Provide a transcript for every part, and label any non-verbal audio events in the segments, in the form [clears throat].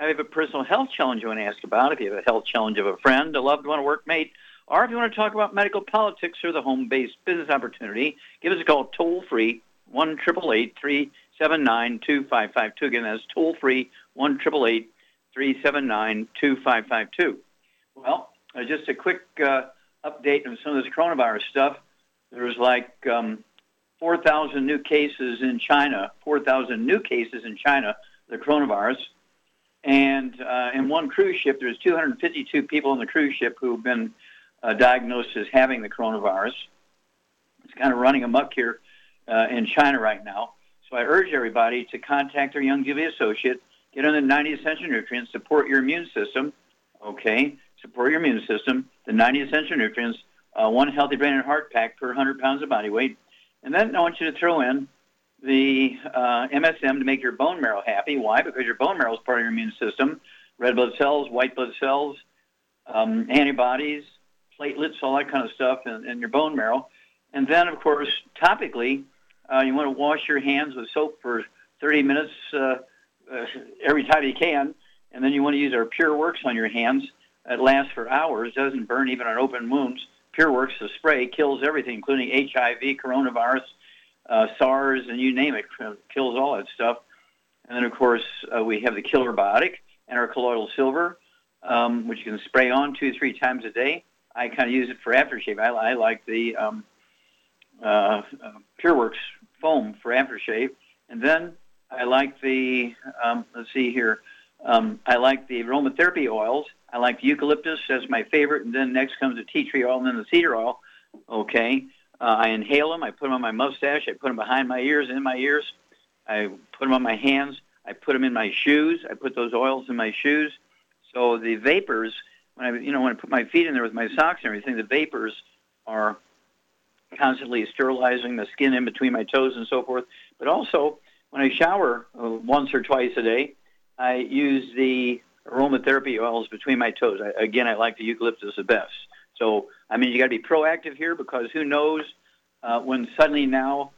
If you have a personal health challenge you want to ask about, if you have a health challenge of a friend, a loved one, a workmate, or if you want to talk about medical politics or the home-based business opportunity, give us a call toll-free, 1 379 2552 Again, that's toll-free, 1 379 2552 Well, uh, just a quick uh, update on some of this coronavirus stuff. There's like um, 4,000 new cases in China, 4,000 new cases in China, the coronavirus. And uh, in one cruise ship, there's 252 people on the cruise ship who've been uh, diagnosed as having the coronavirus. It's kind of running amok here uh, in China right now. So I urge everybody to contact their Young Youngevity associate, get on the 90 essential nutrients, support your immune system. Okay, support your immune system. The 90 essential nutrients uh, one healthy brain and heart pack per 100 pounds of body weight. And then I want you to throw in the uh, MSM to make your bone marrow happy. Why? Because your bone marrow is part of your immune system. Red blood cells, white blood cells, um, antibodies, platelets, all that kind of stuff in, in, your bone marrow. And then, of course, topically, uh, you want to wash your hands with soap for 30 minutes uh, uh, every time you can. And then you want to use our Pure Works on your hands. It lasts for hours, doesn't burn even on open wounds. PureWorks, the spray, kills everything, including HIV, coronavirus, uh, SARS, and you name it, kills all that stuff. And then, of course, uh, we have the Killer Biotic and our colloidal silver, um, which you can spray on two, three times a day. I kind of use it for aftershave. I, I like the um, uh, uh, PureWorks foam for aftershave. And then I like the, um, let's see here, um, I like the aromatherapy oils I like the eucalyptus. as my favorite. And then next comes the tea tree oil and then the cedar oil. Okay. Uh, I inhale them. I put them on my mustache. I put them behind my ears, in my ears. I put them on my hands. I put them in my shoes. I put those oils in my shoes. So the vapors, when I, you know, when I put my feet in there with my socks and everything, the vapors are constantly sterilizing the skin in between my toes and so forth. But also, when I shower uh, once or twice a day, I use the aromatherapy oils between my toes. I, again, I like the eucalyptus the best. So, I mean, you got to be proactive here because who knows uh, when suddenly now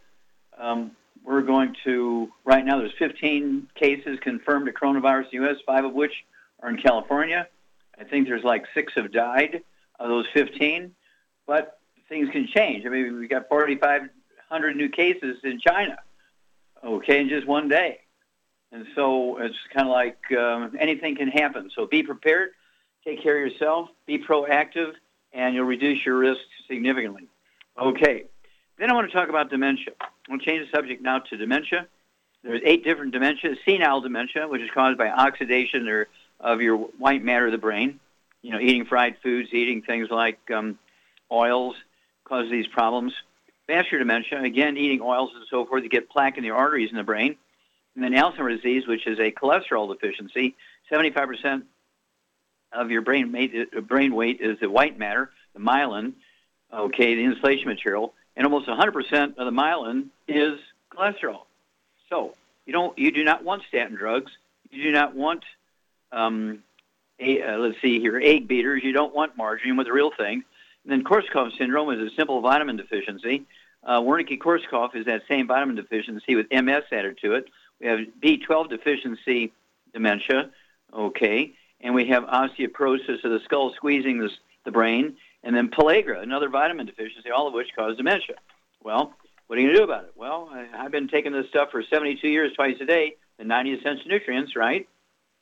um, we're going to, right now there's 15 cases confirmed of coronavirus in the U.S., five of which are in California. I think there's like six have died of those 15, but things can change. I mean, we got 4,500 new cases in China, okay, in just one day. And so it's kind of like um, anything can happen. So be prepared, take care of yourself, be proactive, and you'll reduce your risk significantly. Okay. Then I want to talk about dementia. I'm going to change the subject now to dementia. There's eight different dementias. Senile dementia, which is caused by oxidation or of your white matter of the brain. You know, eating fried foods, eating things like um, oils cause these problems. Vascular dementia, again, eating oils and so forth, you get plaque in the arteries in the brain. And then Alzheimer's disease, which is a cholesterol deficiency, 75% of your brain, uh, brain weight is the white matter, the myelin, okay, the insulation material, and almost 100% of the myelin is cholesterol. So you don't, you do not want statin drugs. You do not want, um, a, uh, let's see here, egg beaters. You don't want margarine with the real thing. And then Korsakoff syndrome is a simple vitamin deficiency. Uh, Wernicke-Korsakoff is that same vitamin deficiency with MS added to it. We have B12 deficiency dementia, okay, and we have osteoporosis of the skull squeezing the brain, and then pellagra, another vitamin deficiency, all of which cause dementia. Well, what are you going to do about it? Well, I, I've been taking this stuff for 72 years, twice a day, the 90 essential nutrients, right?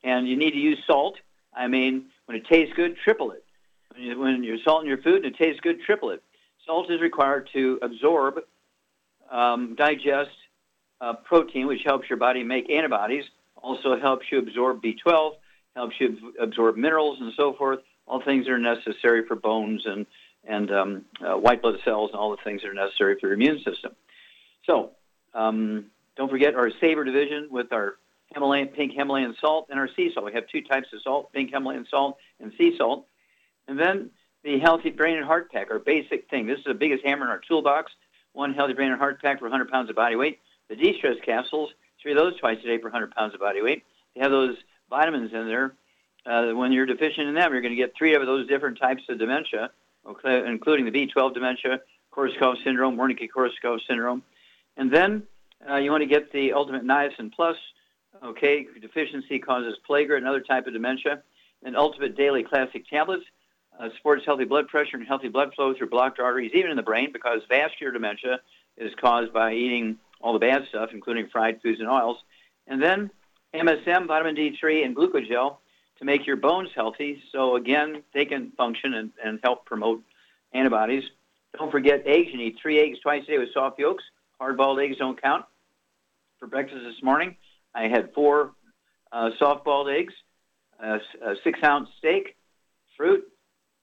and you need to use salt. I mean, when it tastes good, triple it. When, you, when you're salting your food and it tastes good, triple it. Salt is required to absorb, um, digest uh, protein, which helps your body make antibodies. Also helps you absorb B12, helps you absorb minerals and so forth. All things that are necessary for bones and and um, uh, white blood cells and all the things that are necessary for your immune system. So um, don't forget our Savor division with our Himalayan, pink Himalayan salt and our sea salt. We have two types of salt, pink Himalayan salt and sea salt. And then the Healthy Brain and Heart Pack, our basic thing. This is the biggest hammer in our toolbox. One Healthy Brain and Heart Pack for 100 pounds of body weight. The de-stress capsules, three of those twice a day for 100 pounds of body weight. They have those vitamins in there. Uh, when you're deficient in them, you're going to get three of those different types of dementia, including the B12 dementia, Korsakoff syndrome, Wernicke-Korsakoff syndrome. And then uh, you want to get the Ultimate Niacin Plus, okay, deficiency causes plague and another type of dementia. And Ultimate Daily Classic Tablets uh, supports healthy blood pressure and healthy blood flow through blocked arteries, even in the brain, because vascular dementia is caused by eating all the bad stuff, including fried foods and oils. And then MSM, vitamin D3, and glucogel to make your bones healthy. So again, they can function and, and help promote antibodies. Don't forget eggs. You need three eggs twice a day with soft yolks. Hard-boiled eggs don't count. For breakfast this morning, I had four uh, soft-boiled eggs, a, a six-ounce steak, fruit,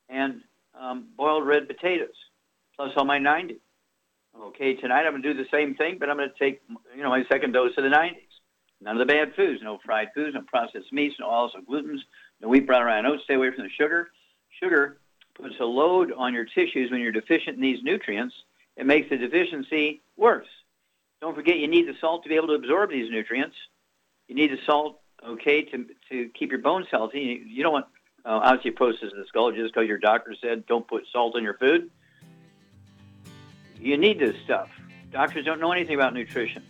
and um, boiled red potatoes, plus all my 90. Okay, tonight I'm going to do the same thing, but I'm going to take, you know, my second dose of the 90s. None of the bad foods, no fried foods, no processed meats, no oils, no glutens, no wheat, brown, rye, oats. Stay away from the sugar. Sugar puts a load on your tissues when you're deficient in these nutrients. It makes the deficiency worse. Don't forget you need the salt to be able to absorb these nutrients. You need the salt, okay, to, to keep your bones healthy. You don't want uh, osteoporosis of the skull just because your doctor said don't put salt in your food. You need this stuff. Doctors don't know anything about nutrition.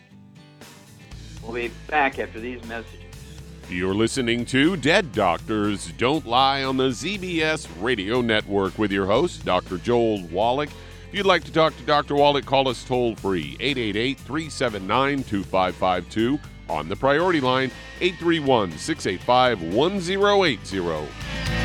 We'll be back after these messages. You're listening to Dead Doctors Don't Lie on the ZBS Radio Network with your host, Dr. Joel Wallach. If you'd like to talk to Dr. Wallach, call us toll free 888 379 2552 on the priority line 831 685 1080.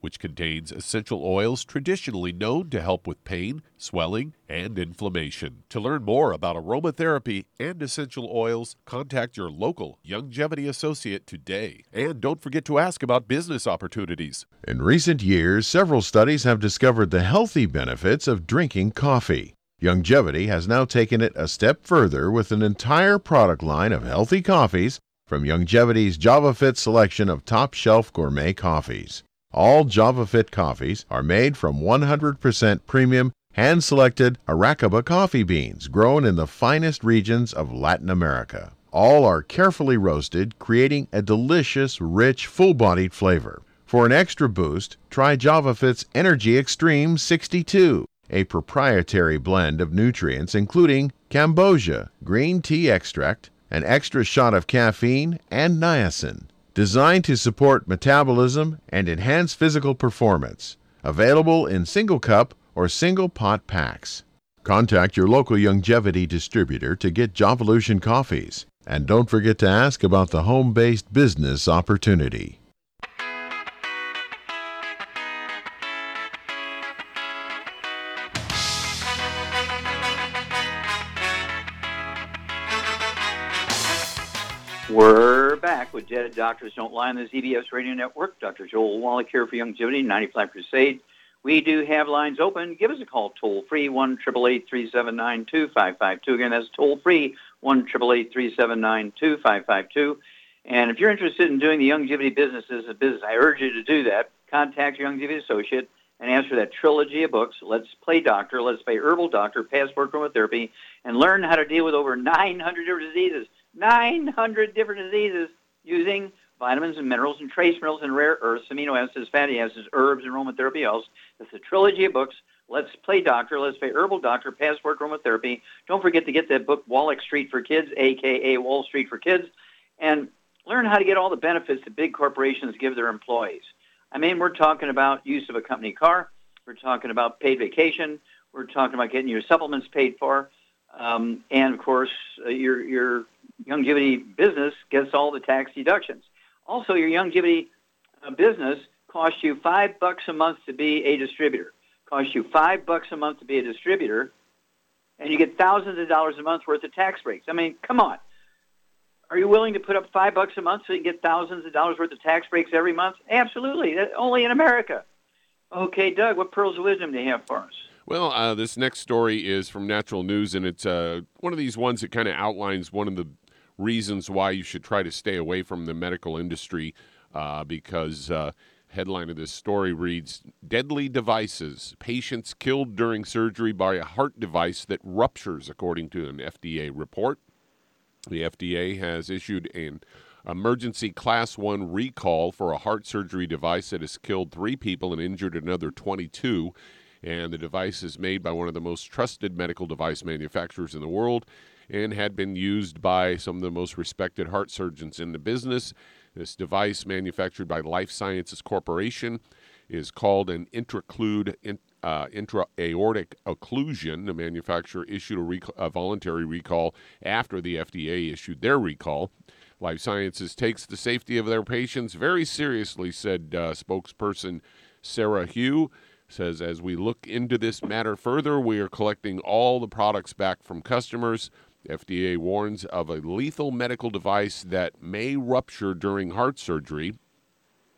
which contains essential oils traditionally known to help with pain, swelling, and inflammation. To learn more about aromatherapy and essential oils, contact your local Youngevity associate today. And don't forget to ask about business opportunities. In recent years, several studies have discovered the healthy benefits of drinking coffee. Youngevity has now taken it a step further with an entire product line of healthy coffees from Youngevity's JavaFit selection of top shelf gourmet coffees. All JavaFit coffees are made from 100% premium, hand selected Arabica coffee beans grown in the finest regions of Latin America. All are carefully roasted, creating a delicious, rich, full bodied flavor. For an extra boost, try JavaFit's Energy Extreme 62, a proprietary blend of nutrients including cambogia, green tea extract, an extra shot of caffeine, and niacin designed to support metabolism and enhance physical performance. Available in single cup or single pot packs. Contact your local Youngevity distributor to get Javalution coffees. And don't forget to ask about the home based business opportunity. We're back with Dead Doctors Don't Lie on the ZBS Radio Network. Dr. Joel Wallach here for Youngevity, 95 Crusade. We do have lines open. Give us a call toll free, 1 379 2552. Again, that's toll free, 1 379 2552. And if you're interested in doing the Youngevity business as a business, I urge you to do that. Contact your Youngevity associate and for that trilogy of books, Let's Play Doctor, Let's Play Herbal Doctor, Passport Aromatherapy, and learn how to deal with over 900 different diseases. 900 different diseases using vitamins and minerals and trace minerals and rare earths, amino acids, fatty acids, herbs, and aromatherapy oils. It's a trilogy of books. Let's Play Doctor, Let's Play Herbal Doctor, Passport Aromatherapy. Don't forget to get that book, Wallach Street for Kids, a.k.a. Wall Street for Kids, and learn how to get all the benefits that big corporations give their employees. I mean, we're talking about use of a company car. We're talking about paid vacation. We're talking about getting your supplements paid for. Um, and of course, uh, your, your Youngevity business gets all the tax deductions. Also, your Youngevity uh, business costs you five bucks a month to be a distributor. Costs you five bucks a month to be a distributor, and you get thousands of dollars a month worth of tax breaks. I mean, come on. Are you willing to put up five bucks a month so you get thousands of dollars worth of tax breaks every month? Absolutely. Only in America. Okay, Doug, what pearls of wisdom do you have for us? Well, uh, this next story is from Natural News, and it's uh, one of these ones that kind of outlines one of the reasons why you should try to stay away from the medical industry uh, because uh, headline of this story reads deadly devices. Patients killed during surgery by a heart device that ruptures according to an fda report. The FDA has issued an emergency class 1 recall for a heart surgery device that has killed 3 people and injured another 22 and the device is made by one of the most trusted medical device manufacturers in the world and had been used by some of the most respected heart surgeons in the business. This device, manufactured by Life Sciences Corporation, is called an intraclude uh, intra-aortic occlusion. The manufacturer issued a, rec- a, voluntary recall after the FDA issued their recall. Life Sciences takes the safety of their patients very seriously, said uh, spokesperson Sarah Hugh. Says, as we look into this matter further, we are collecting all the products back from customers. FDA warns of a lethal medical device that may rupture during heart surgery.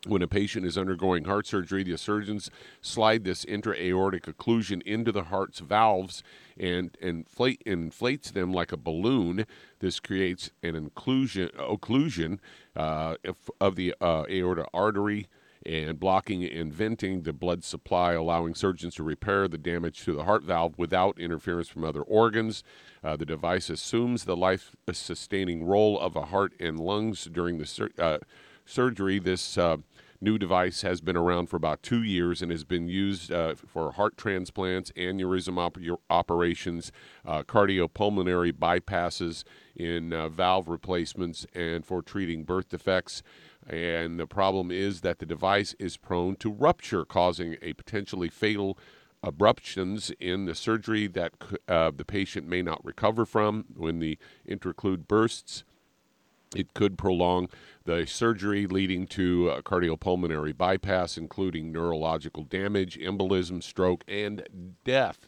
When a patient is undergoing heart surgery, the surgeons slide this intra-aortic occlusion into the heart's valves and inflate, inflates them like a balloon. This creates an occlusion, occlusion uh, of the uh, aorta artery and blocking and venting the blood supply, allowing surgeons to repair the damage to the heart valve without interference from other organs. Uh, the device assumes the life sustaining role of a heart and lungs during the sur- uh, surgery. This uh, new device has been around for about two years and has been used uh, for heart transplants, aneurysm op- operations, uh, cardiopulmonary bypasses, in uh, valve replacements, and for treating birth defects. And the problem is that the device is prone to rupture, causing a potentially fatal abruptions in the surgery that uh, the patient may not recover from when the intraclude bursts. It could prolong the surgery, leading to a cardiopulmonary bypass, including neurological damage, embolism, stroke, and death.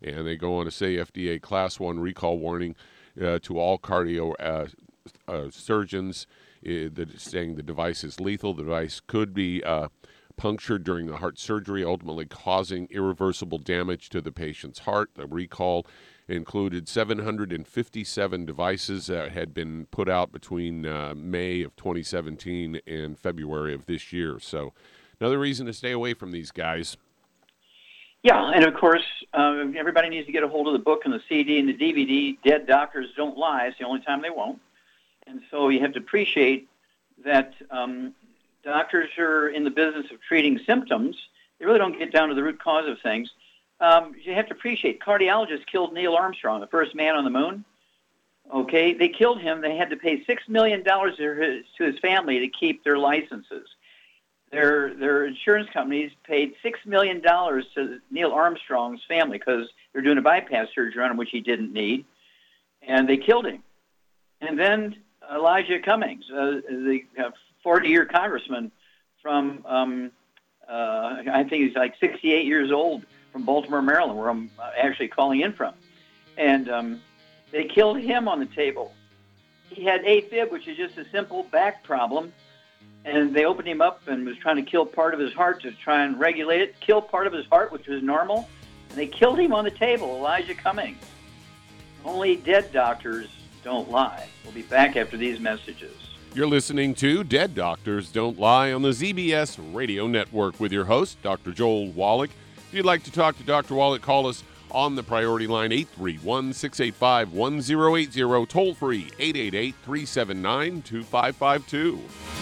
And they go on to say FDA Class 1 recall warning uh, to all cardio uh, uh surgeons, uh, saying the device is lethal. The device could be uh, punctured during the heart surgery, ultimately causing irreversible damage to the patient's heart. The recall included 757 devices that had been put out between uh, May of 2017 and February of this year. So, another reason to stay away from these guys. Yeah, and of course, uh, everybody needs to get a hold of the book and the CD and the DVD. Dead doctors don't lie. It's the only time they won't. And so you have to appreciate that um, doctors are in the business of treating symptoms. They really don't get down to the root cause of things. Um, you have to appreciate cardiologists killed Neil Armstrong, the first man on the moon. Okay, they killed him. They had to pay six million dollars to his, family to keep their licenses. Their their insurance companies paid six million dollars to Neil Armstrong's family because they're doing a bypass surgery on him, which he didn't need, and they killed him. And then Elijah Cummings, uh, the uh, 40 year congressman from, um, uh, I think he's like 68 years old from Baltimore, Maryland, where I'm uh, actually calling in from. And um, they killed him on the table. he had AFib, which is just a simple back problem. And they opened him up and was trying to kill part of his heart to try and regulate it, kill part of his heart, which was normal. And they killed him on the table, Elijah Cummings. Only dead doctors don't lie. We'll be back after these messages. You're listening to Dead Doctors Don't Lie on the ZBS Radio Network with your host, Dr. Joel Wallach. If you'd like to talk to Dr. Wallach, call us on the priority line 831 685 1080, toll free 888 379 2552.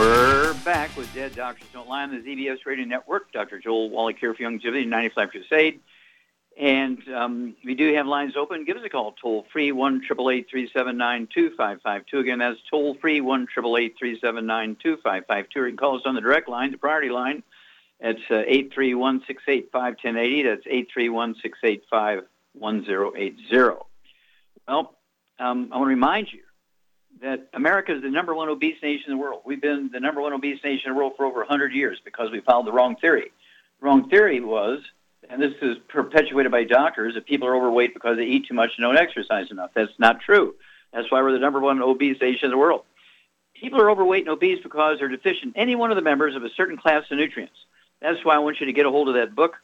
We're back with Dead Doctors Don't Lie on the ZBS Radio Network. Dr. Joel Wallach here for Young Youngevity 95 Crusade. And um, we do have lines open. Give us a call, toll free, 1 2552 Again, that's toll free, 1 2552 Or you can call us on the direct line, the priority line. It's uh, 831 685 1080. That's 831 685 1080. Well, um, I want to remind you that America is the number one obese nation in the world. We've been the number one obese nation in the world for over 100 years because we followed the wrong theory. The wrong theory was, and this is perpetuated by doctors, that people are overweight because they eat too much and don't exercise enough. That's not true. That's why we're the number one obese nation in the world. People are overweight and obese because they're deficient in any one of the members of a certain class of nutrients. That's why I want you to get a hold of that book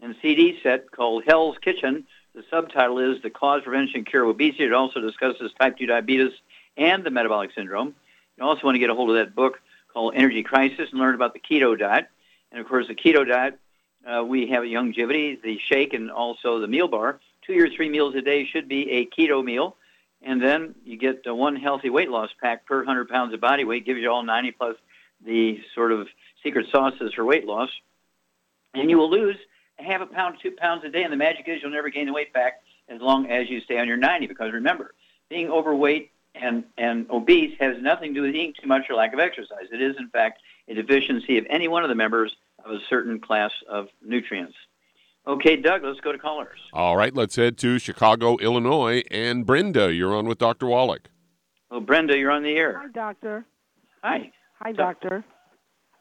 and CD set called Hell's Kitchen. The subtitle is The Cause, Prevention, and Cure of Obesity. It also discusses type 2 diabetes and the metabolic syndrome. You also want to get a hold of that book called Energy Crisis and learn about the keto diet. And of course, the keto diet, uh, we have a Youngevity, the shake, and also the meal bar. Two or three meals a day should be a keto meal. And then you get uh, one healthy weight loss pack per 100 pounds of body weight, gives you all 90 plus the sort of secret sauces for weight loss. And you will lose a half a pound, two pounds a day. And the magic is you'll never gain the weight back as long as you stay on your 90. Because remember, being overweight and, and obese has nothing to do with eating too much or lack of exercise. It is, in fact, a deficiency of any one of the members of a certain class of nutrients. Okay, Doug, let's go to callers. All right, let's head to Chicago, Illinois. And Brenda, you're on with Dr. Wallach. Well, Brenda, you're on the air. Hi, doctor. Hi. Hi, doctor.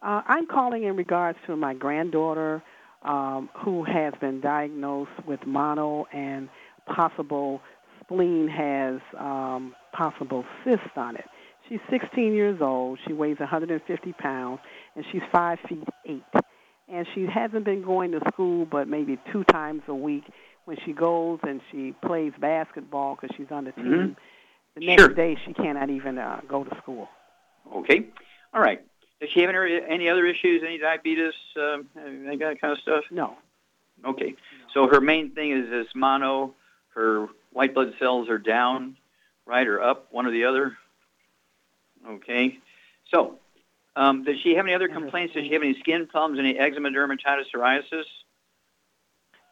Uh, I'm calling in regards to my granddaughter um, who has been diagnosed with mono and possible spleen has um, possible cyst on it. She's 16 years old. She weighs 150 pounds, and she's five feet eight. And she hasn't been going to school, but maybe two times a week. When she goes and she plays basketball because she's on the team, Mhm. the next Sure. day she cannot even uh, go to school. Okay. All right. Does she have any, any other issues, any diabetes, um, any that kind of stuff? No. Okay. So her main thing is this mono. Her white blood cells are down, right, or up, one or the other. Okay. So, um, does she have any other complaints? Does she have any skin problems, any eczema, dermatitis, psoriasis?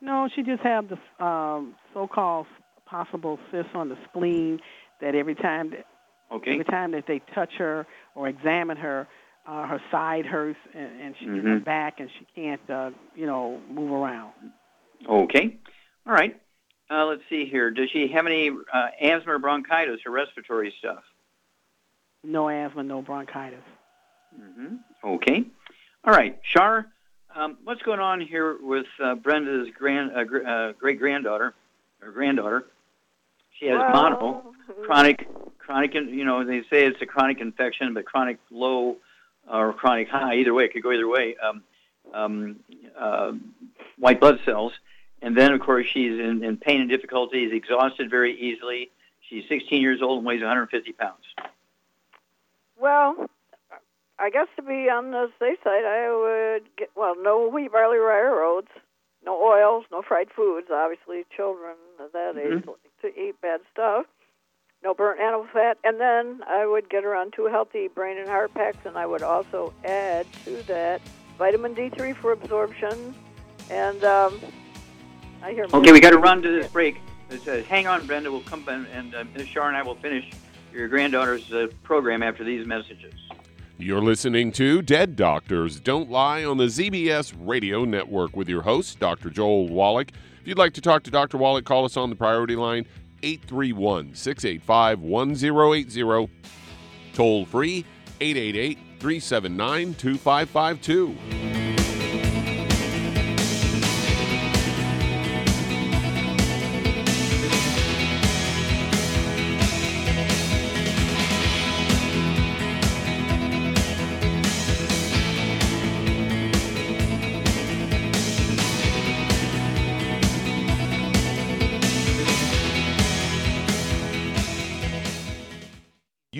No, she just have the um, so-called possible cyst on the spleen that every time that Okay. every time that they touch her or examine her, uh, her side hurts and, and she gets her back and she can't, uh, you know, move around. Okay. All right. Uh, let's see here. Does she have any uh, asthma or bronchitis or respiratory stuff? No asthma, no bronchitis. hmm Okay. All right, Shar, um, what's going on here with uh, Brenda's grand, uh, gr- uh, great granddaughter or granddaughter? She has mono, [laughs] chronic, chronic. in- You know, they say it's a chronic infection, but chronic low or chronic high, either way, it could go either way. Um, um, uh, white blood cells, and then of course she's in, in pain and difficulties, exhausted very easily. She's 16 years old and weighs 150 pounds. Well, I guess to be on the safe side, I would get well, no wheat, barley, rye, or oats, no oils, no fried foods. Obviously, children of that age Mhm. like to eat bad stuff. No burnt animal fat, and then I would get her on two healthy brain and heart packs, and I would also add to that vitamin D3 for absorption. And um, I hear. Okay, we got to run to this break. It says, hang on, Brenda. We'll come and, and uh, Ms. Shar and I will finish your granddaughter's uh, program after these messages. You're listening to Dead Doctors Don't Lie on the ZBS Radio Network with your host, Dr. Joel Wallach. If you'd like to talk to Dr. Wallach, call us on the priority line 831 685 1080. Toll free 888 379 2552.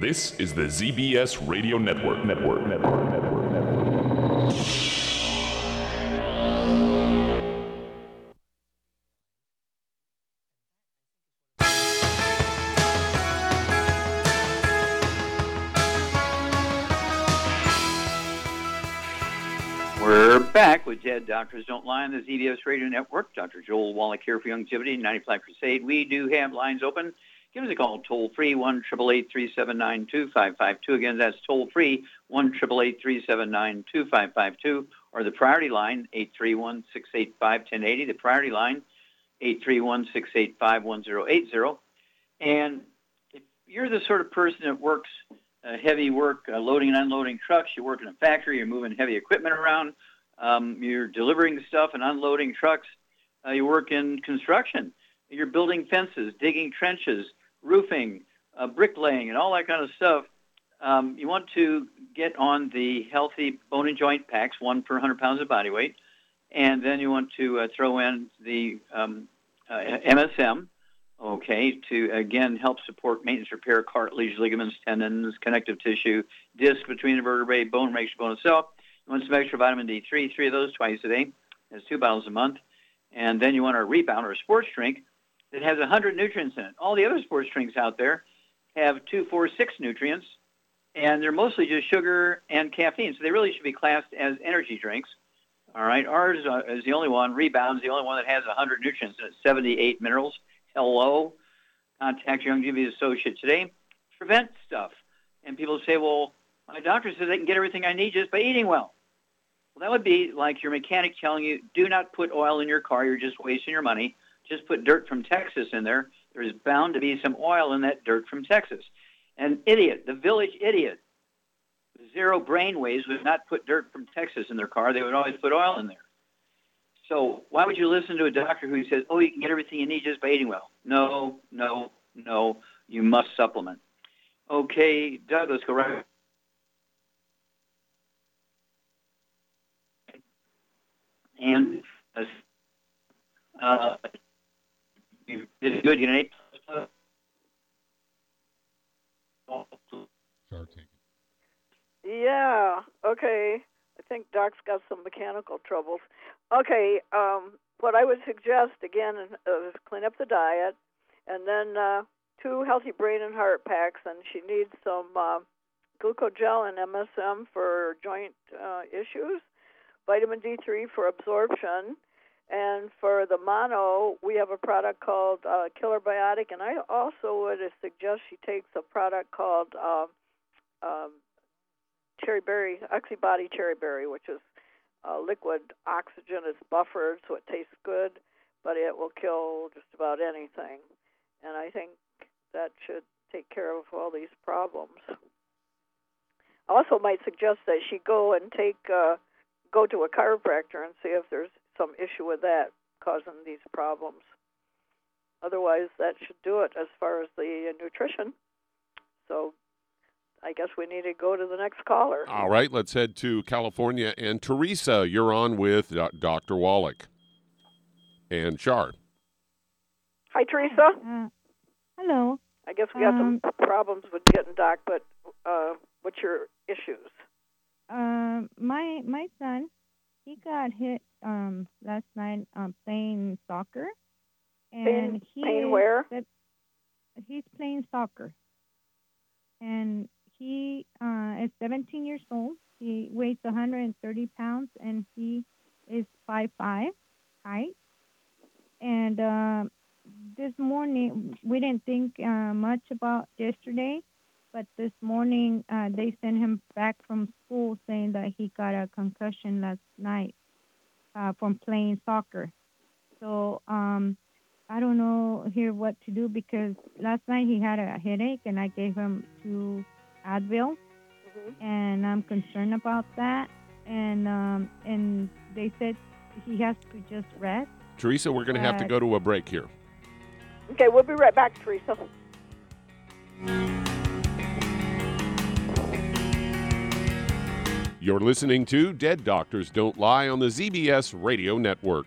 This is the ZBS Radio Network. Network. Network. Network. Network. We're back with Dead Doctors Don't Lie on the ZBS Radio Network. Dr. Joel Wallach here for Youngevity, 95 Crusade. We do have lines open. Give us a call toll free, 1 379 2552. Again, that's toll free, 1 379 or the priority line, 831 685 1080. The priority line, 831 685 1080. And if you're the sort of person that works uh, heavy work, uh, loading and unloading trucks, you work in a factory, you're moving heavy equipment around, um, you're delivering stuff and unloading trucks, uh, you work in construction, you're building fences, digging trenches, roofing, uh, bricklaying, and all that kind of stuff, um, you want to get on the healthy bone and joint packs, one per 100 pounds of body weight, and then you want to uh, throw in the um, uh, MSM, okay, to again help support maintenance, repair, cartilage, ligaments, tendons, connective tissue, disc between the vertebrae, bone makes bone itself. You want some extra vitamin D3, three of those twice a day. That's two bottles a month. And then you want a rebound or a sports drink that has 100 nutrients in it. All the other sports drinks out there have two, four, six nutrients, and they're mostly just sugar and caffeine. So they really should be classed as energy drinks. All right, ours uh, is the only one. Rebound's the only one that has 100 nutrients and it's 78 minerals. Hello, contact your Youngevity associate today. Prevent stuff. And people say, well, my doctor says I can get everything I need just by eating well. Well, that would be like your mechanic telling you, do not put oil in your car. You're just wasting your money just put dirt from Texas in there, there's bound to be some oil in that dirt from Texas. An idiot, the village idiot, zero brain waves would not put dirt from Texas in their car. They would always put oil in there. So why would you listen to a doctor who says, oh, you can get everything you need just by eating well? No, no, no. You must supplement. Okay, Doug, let's go right. And uh, you did it good. You know, Yeah. Okay. I think Doc's got some mechanical troubles. Okay. Um, what I would suggest again is clean up the diet, and then uh, two healthy brain and heart packs, and she needs some uh, glucogel and MSM for joint uh, issues, vitamin D3 for absorption, and for the mono, we have a product called uh, Killer Biotic, and I also would suggest she takes a product called uh, um, Cherry Berry, Oxybody Cherry Berry, which is uh, liquid oxygen. It's buffered, so it tastes good, but it will kill just about anything. And I think that should take care of all these problems. I also might suggest that she go and take uh, go to a chiropractor and see if there's some issue with that causing these problems. Otherwise, that should do it as far as the uh, nutrition. So I guess we need to go to the next caller. All right, let's head to California. And Teresa, you're on with Dr. Wallach and Char. Hi, Teresa. Uh, hello. I guess we got Um, some problems with getting Doc, but uh, what's your issues? Uh, my my son, he got hit um last night um, playing soccer, and he playing where? he's playing soccer, and he uh, is 17 years old. He weighs 130 pounds, and he is five five height. And uh, this morning, we didn't think uh, much about yesterday, but this morning uh, they sent him back from school saying that he got a concussion last night uh, from playing soccer. So um, I don't know here what to do because last night he had a headache and I gave him two Advil, and I'm concerned about that. And um, and they said he has to just rest. Teresa, we're going to have to go to a break here. Okay, we'll be right back, Teresa. You're listening to Dead Doctors Don't Lie on the ZBS Radio Network.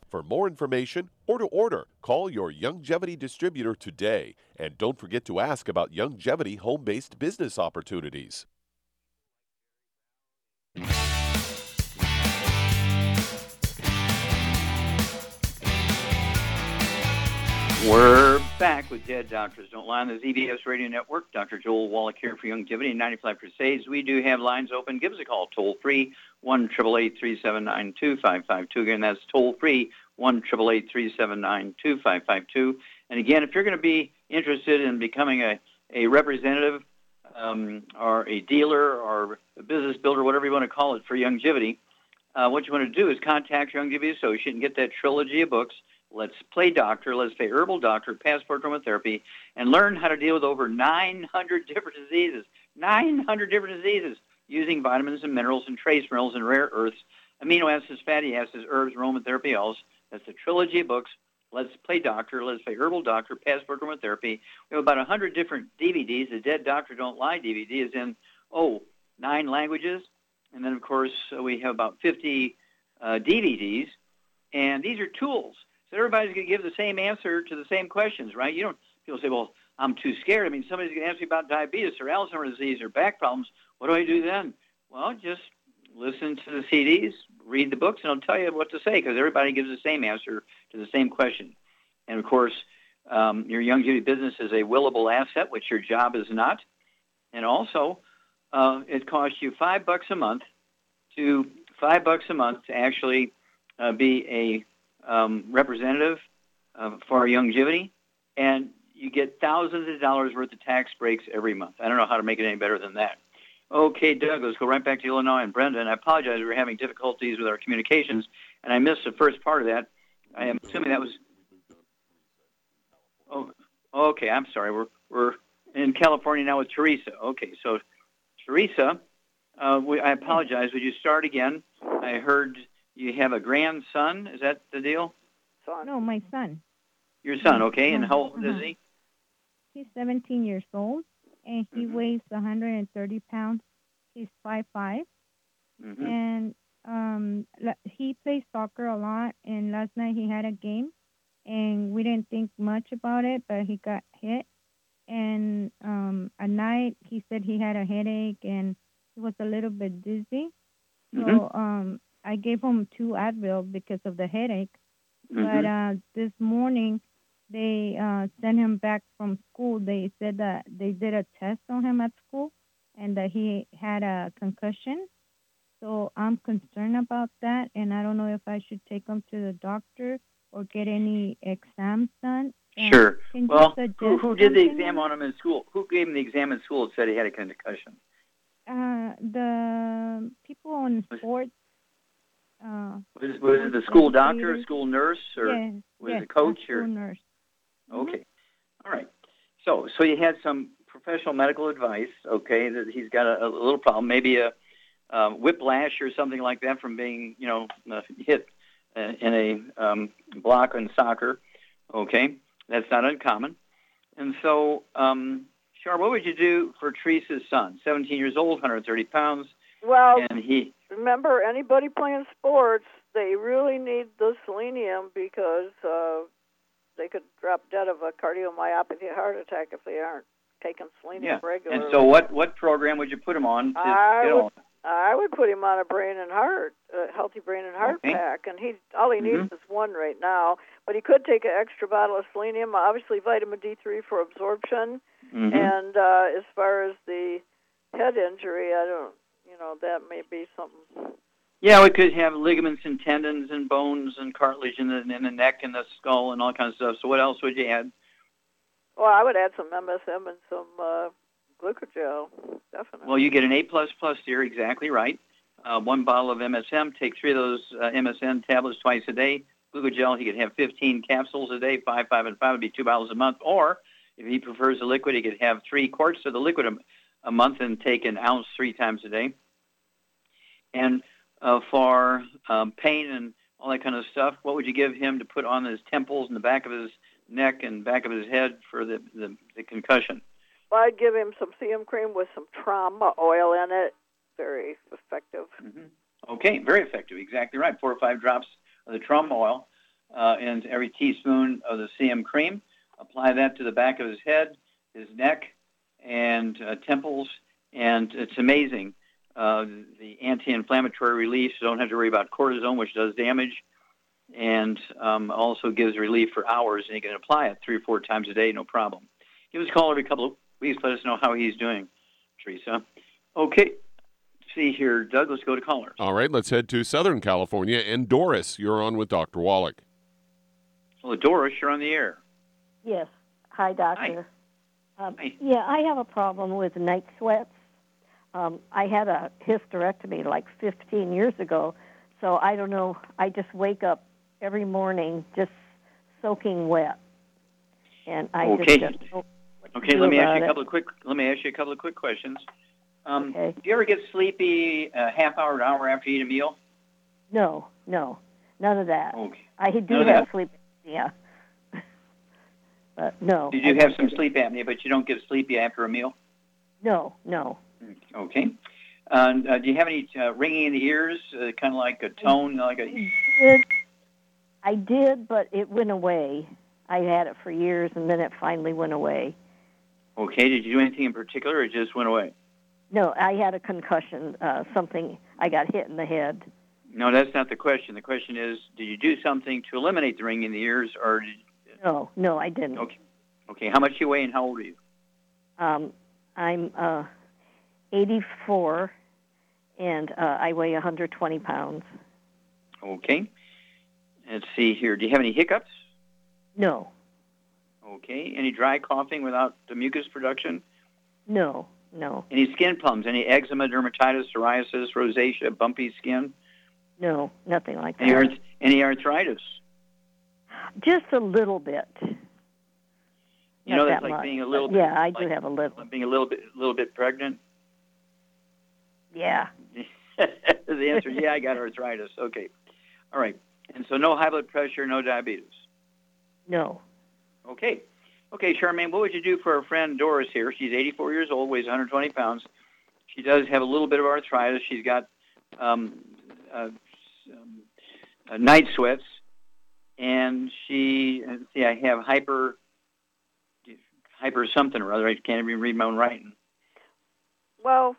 For more information or to order, call your Youngevity distributor today. And don't forget to ask about Youngevity home based business opportunities. We're back with Dead Doctors Don't Lie on the ZBS Radio Network. Dr. Joel Wallach here for Youngevity and 95 Crusades. We do have lines open. Give us a call toll free, 1 888 Again, that's toll free, 1 888 And again, if you're going to be interested in becoming a, a representative um, or a dealer or a business builder, whatever you want to call it, for Youngevity, uh, what you want to do is contact your Youngevity Associate and get that trilogy of books. Let's Play Doctor, Let's Play Herbal Doctor, Passport Aromatherapy, and learn how to deal with over 900 different diseases. 900 different diseases using vitamins and minerals and trace minerals and rare earths, amino acids, fatty acids, herbs, aromatherapy oils. That's the trilogy of books. Let's Play Doctor, Let's Play Herbal Doctor, Passport Aromatherapy. We have about 100 different DVDs. The Dead Doctor Don't Lie DVD is in, oh, nine languages. And then, of course, we have about 50 uh, DVDs And these are tools. So everybody's going to give the same answer to the same questions, right? You don't, people say, well, I'm too scared. I mean, somebody's going to ask me about diabetes or Alzheimer's disease or back problems. What do I do then? Well, just listen to the CDs, read the books, and I'll tell you what to say because everybody gives the same answer to the same question. And of course, um, your Youngevity business is a willable asset, which your job is not. And also, uh, it costs you five bucks a month to five bucks a month to actually uh, be a um, representative uh, for Youngevity, and you get thousands of dollars worth of tax breaks every month. I don't know how to make it any better than that. Okay, Doug, let's go right back to Illinois and Brendan. I apologize, we were having difficulties with our communications, and I missed the first part of that. I am assuming that was. Oh, okay. I'm sorry. We're we're in California now with Teresa. Okay, so Teresa, uh, we, I apologize. Would you start again? I heard you have a grandson. Is that the deal? Son. No, my son. Your son, okay. And how old is Uh-huh. he? He's 17 years old, and he Mhm. weighs 130 pounds. He's 5'5", Mhm. and um, he plays soccer a lot. And last night he had a game, and we didn't think much about it, but he got hit. And um, at night he said he had a headache and he was a little bit dizzy. So Mhm. um, I gave him two Advil because of the headache. But Mhm. uh, this morning, they uh, sent him back from school. They said that they did a test on him at school and that he had a concussion. So I'm concerned about that, and I don't know if I should take him to the doctor or get any exams done. And Sure. Well, who, who did the exam on him in school? Who gave him the exam in school and said he had a concussion? Uh, the people on sports. Uh, Was, was it the school doctor, Educators. school nurse, or was yes, it coach a or? nurse. Okay. All right. So, so you had some professional medical advice. Okay, that he's got a, a little problem, maybe a um, whiplash or something like that from being, you know, uh, hit uh, in a um, block in soccer. Okay, that's not uncommon. And so, um, Char, what would you do for Teresa's son? 17 years old, 130 pounds, Well, and he. remember, anybody playing sports, they really need the selenium because uh, they could drop dead of a cardiomyopathy heart attack if they aren't taking selenium Yeah. regularly. And so, what what program would you put him on to I get would, on? I would put him on a brain and heart, a healthy brain and heart Okay. pack, and he all he needs Mhm. is one right now. But he could take an extra bottle of selenium, obviously vitamin D3 for absorption, Mhm. and uh, as far as the head injury, I don't, you know, that may be something. Yeah, we could have ligaments and tendons and bones and cartilage in the in the neck and the skull and all kinds of stuff. So what else would you add? Well, I would add some MSM and some uh, glucogel, definitely. Well, you get an A plus plus here, exactly right. Uh, one bottle of MSM. Take three of those uh, MSM tablets twice a day. Glucogel, he could have 15 capsules a day. Five, five, and five would be two bottles a month. Or if he prefers the liquid, he could have three quarts of the liquid a, a month and take an ounce three times a day. And uh, for um, pain and all that kind of stuff, what would you give him to put on his temples and the back of his neck and back of his head for the, the, the concussion? Well, I'd give him some CM cream with some trauma oil in it. Very effective. Okay, very effective. Exactly right. Four or five drops of the trauma oil uh, and every teaspoon of the CM cream. Apply that to the back of his head, his neck, and uh, temples, and it's amazing. Uh, the anti-inflammatory relief. You don't have to worry about cortisone, which does damage, and um, also gives relief for hours. And you can apply it three or four times a day, no problem. Give us a call every couple of weeks. Let us know how he's doing, Teresa. Okay. See here, Doug. Let's go to callers. All right, let's head to Southern California. And Doris, you're on with Dr. Wallach. Well, Doris, you're on the air. Yes. Hi, doctor. Um, Yeah, I have a problem with night sweats. Um, I had a hysterectomy like 15 years ago, so I don't know. I just wake up every morning just soaking wet, and I Okay. just Okay, let me ask you a it. couple of quick. Let me ask you a couple of quick questions. Um, Do you ever get sleepy a half hour, an hour after you eat a meal? No, no, none of that. Okay. I do None have sleep apnea, [laughs] but no. Did you I have some sleep apnea, but you don't get sleepy after a meal. No, no. Okay. Uh, do you have any uh, ringing in the ears, uh, kind of like a tone, like a? did I did, but it went away. I had it for years, and then it finally went away. Okay. Did you do anything in particular, or it just went away? No, I had a concussion. Uh, something I got hit in the head. No, that's not the question. The question is, did you do something to eliminate the ringing in the ears, or did? No, no, I didn't. Okay. Okay. How much do you weigh, and how old are you? Um, I'm uh, 84, and uh, I weigh 120 pounds. Okay. Let's see here. Do you have any hiccups? No, Okay. Any dry coughing without the mucus production? no, no, Any skin problems? Any eczema, dermatitis, psoriasis, rosacea, bumpy skin? no, nothing like Any, that. arth- any arthritis? Just a little bit. You Not know, that that's like much, being a little Yeah, bit, I do like have a little. being a little bit, a little bit pregnant. Yeah. [laughs] the answer is yeah, I got arthritis. Okay. All right. And so no high blood pressure, no diabetes. No. Okay. Okay, Charmaine, what would you do for our friend Doris here? She's 84 years old, weighs 120 pounds. She does have a little bit of arthritis. She's got um, uh, um, uh, night sweats, and she, let's see, I have hyper, hyper something or other. I can't even read my own writing. Well,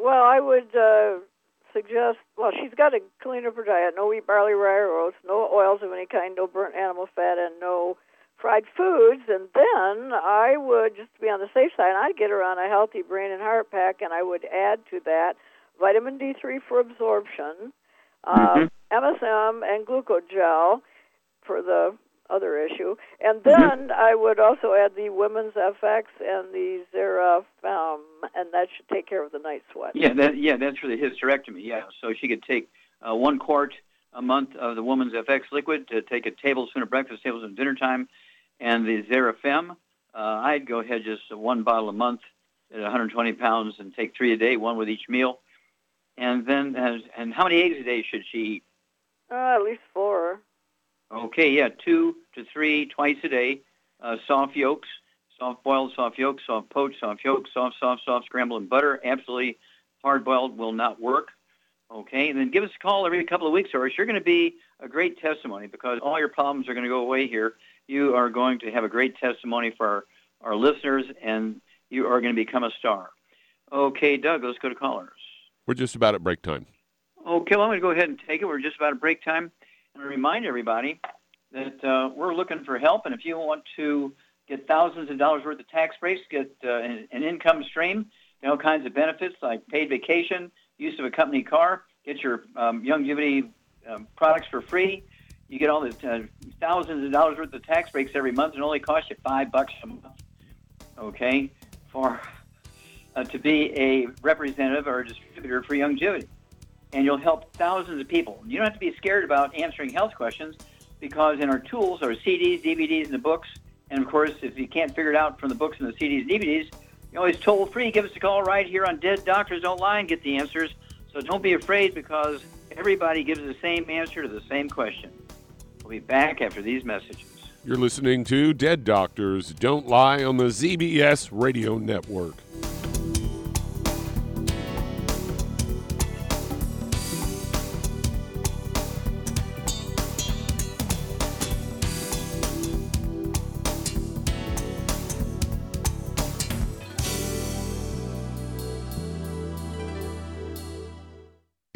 well, I would uh, suggest. Well, she's got to clean up her diet: no wheat, barley, rye, or oats, no oils of any kind, no burnt animal fat, and no fried foods. And then I would just to be on the safe side. I'd get her on a healthy brain and heart pack, and I would add to that vitamin D3 for absorption, uh, MSM, and glucogel for the other issue. And then I would also add the Women's FX and the Xerafem, and that should take care of the night sweat. Yeah, that, yeah, that's for the hysterectomy. Yeah, so she could take uh, one quart a month of the Woman's FX liquid to take a tablespoon of breakfast, tablespoon of dinner time, and the Xerafem. Uh, I'd go ahead just one bottle a month at 120 pounds and take three a day, one with each meal. And then, uh, and how many eggs a day should she eat? Uh, at least four. Okay, yeah, two to three twice a day. Uh, soft yolks, soft boiled, soft yolks, soft poached, soft yolks, soft, soft, soft scrambled in butter. Absolutely hard boiled will not work. Okay, and then give us a call every couple of weeks, or you're going to be a great testimony because all your problems are going to go away here. You are going to have a great testimony for our, our listeners, and you are going to become a star. Okay, Doug, let's go to callers. We're just about at break time. Okay, well, I'm going to go ahead and take it. We're just about at break time. I remind everybody that uh, we're looking for help, and if you want to get thousands of dollars worth of tax breaks, get uh, an, an income stream, all kinds of benefits like paid vacation, use of a company car, get your um, Youngevity um, products for free. You get all the uh, thousands of dollars worth of tax breaks every month, and only costs you five bucks a month. Okay, for uh, to be a representative or a distributor for Youngevity and you'll help thousands of people. You don't have to be scared about answering health questions because in our tools, our CDs, DVDs, and the books, and of course, if you can't figure it out from the books and the CDs and DVDs, you always toll free. Give us a call right here on Dead Doctors Don't Lie and get the answers. So don't be afraid because everybody gives the same answer to the same question. We'll be back after these messages. You're listening to Dead Doctors Don't Lie on the ZBS Radio Network.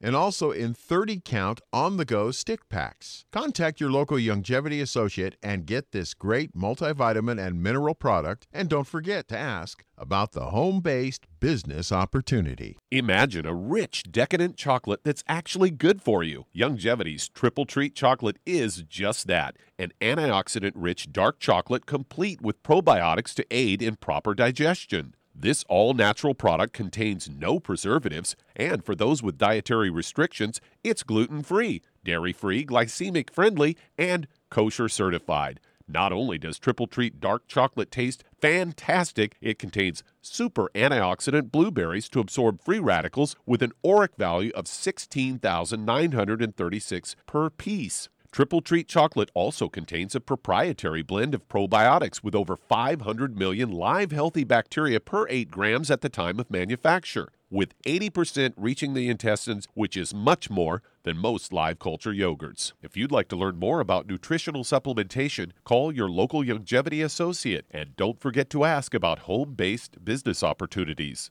and also in 30 count on the go stick packs. Contact your local Youngevity associate and get this great multivitamin and mineral product. And don't forget to ask about the home based business opportunity. Imagine a rich, decadent chocolate that's actually good for you. Youngevity's Triple Treat chocolate is just that an antioxidant rich dark chocolate complete with probiotics to aid in proper digestion. This all natural product contains no preservatives, and for those with dietary restrictions, it's gluten free, dairy free, glycemic friendly, and kosher certified. Not only does Triple Treat dark chocolate taste fantastic, it contains super antioxidant blueberries to absorb free radicals with an ORAC value of 16,936 per piece. Triple Treat chocolate also contains a proprietary blend of probiotics with over 500 million live healthy bacteria per 8 grams at the time of manufacture, with 80% reaching the intestines, which is much more than most live culture yogurts. If you'd like to learn more about nutritional supplementation, call your local Youngevity associate and don't forget to ask about home based business opportunities.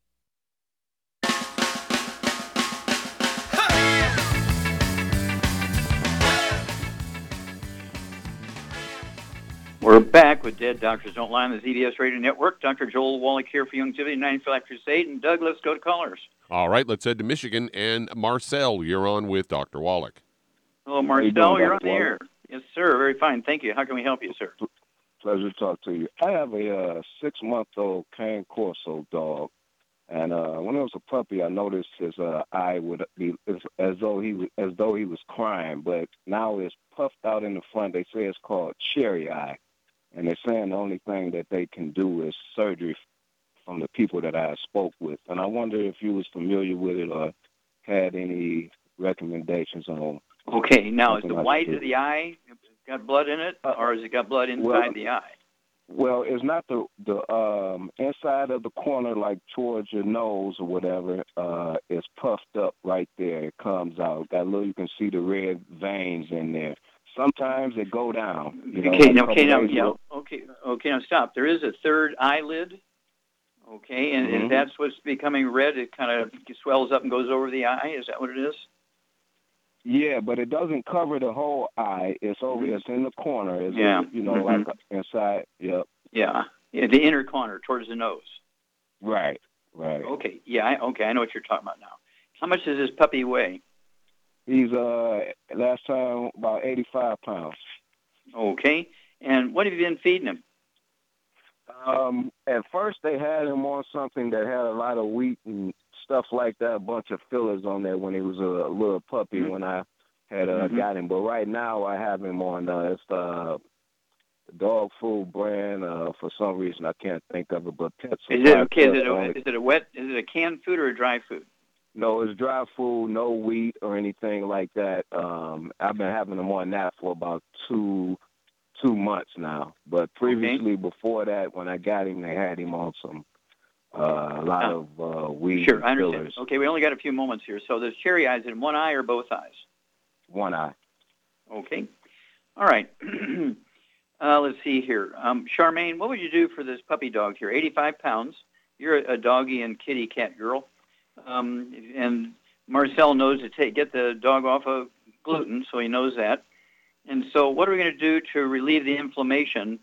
We're back with Dead Doctors Don't Lie on the ZBS Radio Network. Dr. Joel Wallach here for Young Youngevity 95 Crusade. And Doug, let's go to callers. All right, let's head to Michigan. And Marcel, you're on with Dr. Wallach. Hello, Marcel. You are on the air. Yes, sir. Very fine. Thank you. How can we help you, sir? Pleasure to talk to you. I have a uh, six-month-old Cane Corso dog, and uh, when he was a puppy, I noticed his uh, eye would be as, as though he was, as though he was crying, but now it's puffed out in the front. They say it's called cherry eye and they're saying the only thing that they can do is surgery from the people that I spoke with. And I wonder if you was familiar with it or had any recommendations on. Okay, now is the white of the eye got blood in it, or has it got blood inside well, the eye? Well, it's not the the um, inside of the corner, like towards your nose or whatever. Uh, it's puffed up right there. It comes out. That little, you can see the red veins in there. Sometimes they go down. You know, okay, okay, now, yeah, okay, okay, now stop. There is a third eyelid. Okay, and, mm-hmm. and that's what's becoming red. It kind of swells up and goes over the eye. Is that what it is? Yeah, but it doesn't cover the whole eye. It's over. It's in the corner. It's yeah. you know, mm-hmm. like inside. Yep. Yeah. Yeah, the inner corner towards the nose. Right. Right. Okay. Yeah. I, okay. I know what you're talking about now. How much does this puppy weigh? He's uh last time about eighty five pounds. Okay. And what have you been feeding him? Um, at first they had him on something that had a lot of wheat and stuff like that, a bunch of fillers on there when he was a, little puppy mm-hmm. when I had uh, mm-hmm. got him. But right now I have him on uh, it's the dog food brand. Uh, for some reason I can't think of it, but Pet Is it okay? Is it, a, is it a wet? Is it a canned food or a dry food? No, it's dry food, no wheat or anything like that. Um, I've been having them on that for about two two months now. But previously, okay. before that, when I got him, they had him on some uh, a lot oh. of uh, weed. Sure, I understand. fillers. Okay, we only got a few moments here. So there's cherry eyes in one eye or both eyes? One eye. Okay. All right. [clears throat] uh, let's see here. Um, Charmaine, what would you do for this puppy dog here? 85 pounds. You're a, a doggy and kitty cat girl. Um, and Marcel knows to take get the dog off of gluten, so he knows that. And so, what are we going to do to relieve the inflammation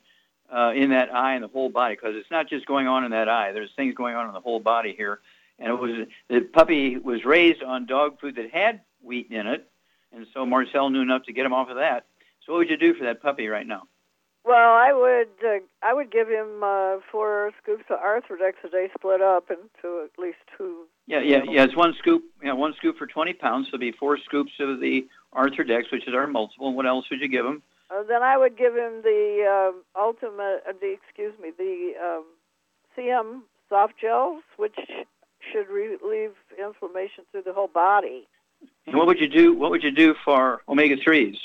uh, in that eye and the whole body? Because it's not just going on in that eye. There's things going on in the whole body here. and it was the puppy was raised on dog food that had wheat in it, and so Marcel knew enough to get him off of that. So what would you do for that puppy right now? Well, I would uh, I would give him uh, four scoops of Arthrodex a day, split up into at least two. Yeah, yeah, yeah. It's one scoop. Yeah, one scoop for 20 pounds. So it'd be four scoops of the Arthrodex, which is our multiple. What else would you give him? Uh, then I would give him the uh, ultimate, uh, the excuse me, the um, CM soft gels, which should relieve inflammation through the whole body. And what would you do? What would you do for omega threes?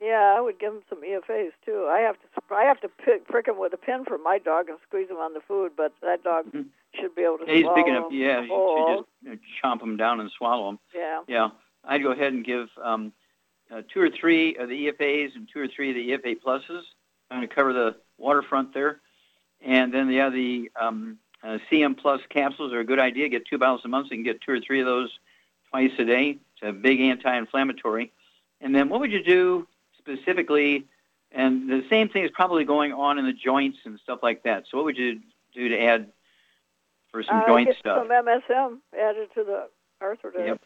Yeah, I would give him some EFAs too. I have to I have to pick, prick him with a pin for my dog and squeeze him on the food, but that dog mm-hmm. Should be able to. Yeah, he's swallow big enough. Yeah, you should just you know, chomp them down and swallow them. Yeah. Yeah, I'd go ahead and give um, uh, two or three of the EFAs and two or three of the EFA pluses. I'm going to cover the waterfront there, and then yeah, the um, uh, CM Plus capsules are a good idea. Get two bottles a month, so you can get two or three of those twice a day. It's a big anti-inflammatory. And then what would you do specifically? And the same thing is probably going on in the joints and stuff like that. So what would you do to add for some uh, joint get stuff? Some MSM added to the Arthrodex. Yep.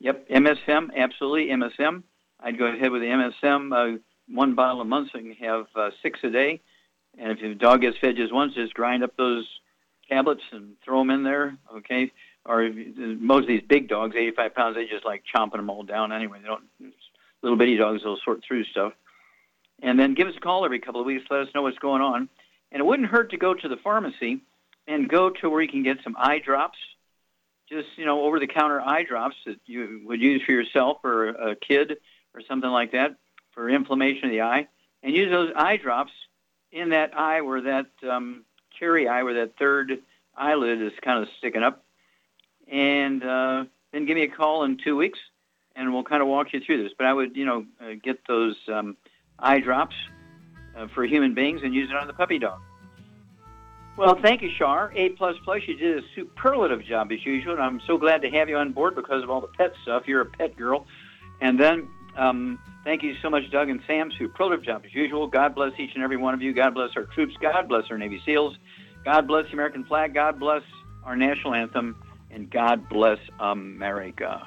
Yep. MSM, absolutely MSM. I'd go ahead with the MSM, uh, one bottle a month, so you can have uh, six a day. And if your dog gets fed just once, just grind up those tablets and throw them in there. Okay or most of these big dogs, 85 pounds, they just like chomping them all down anyway. They don't, little bitty dogs, they'll sort through stuff. And then give us a call every couple of weeks, let us know what's going on. And it wouldn't hurt to go to the pharmacy and go to where you can get some eye drops, just, you know, over the counter eye drops that you would use for yourself or a kid or something like that for inflammation of the eye. And use those eye drops in that eye where that um, cherry eye, where that third eyelid is kind of sticking up and uh, then give me a call in two weeks, and we'll kind of walk you through this. But I would, you know, uh, get those um, eye drops uh, for human beings and use it on the puppy dog. Well, thank you, Shar. A plus plus. You did a superlative job as usual, and I'm so glad to have you on board because of all the pet stuff. You're a pet girl, and then. Um, thank you so much, Doug and Sam. Superlative job as usual. God bless each and every one of you. God bless our troops. God bless our Navy SEALs. God bless the American flag. God bless our national anthem and God bless America.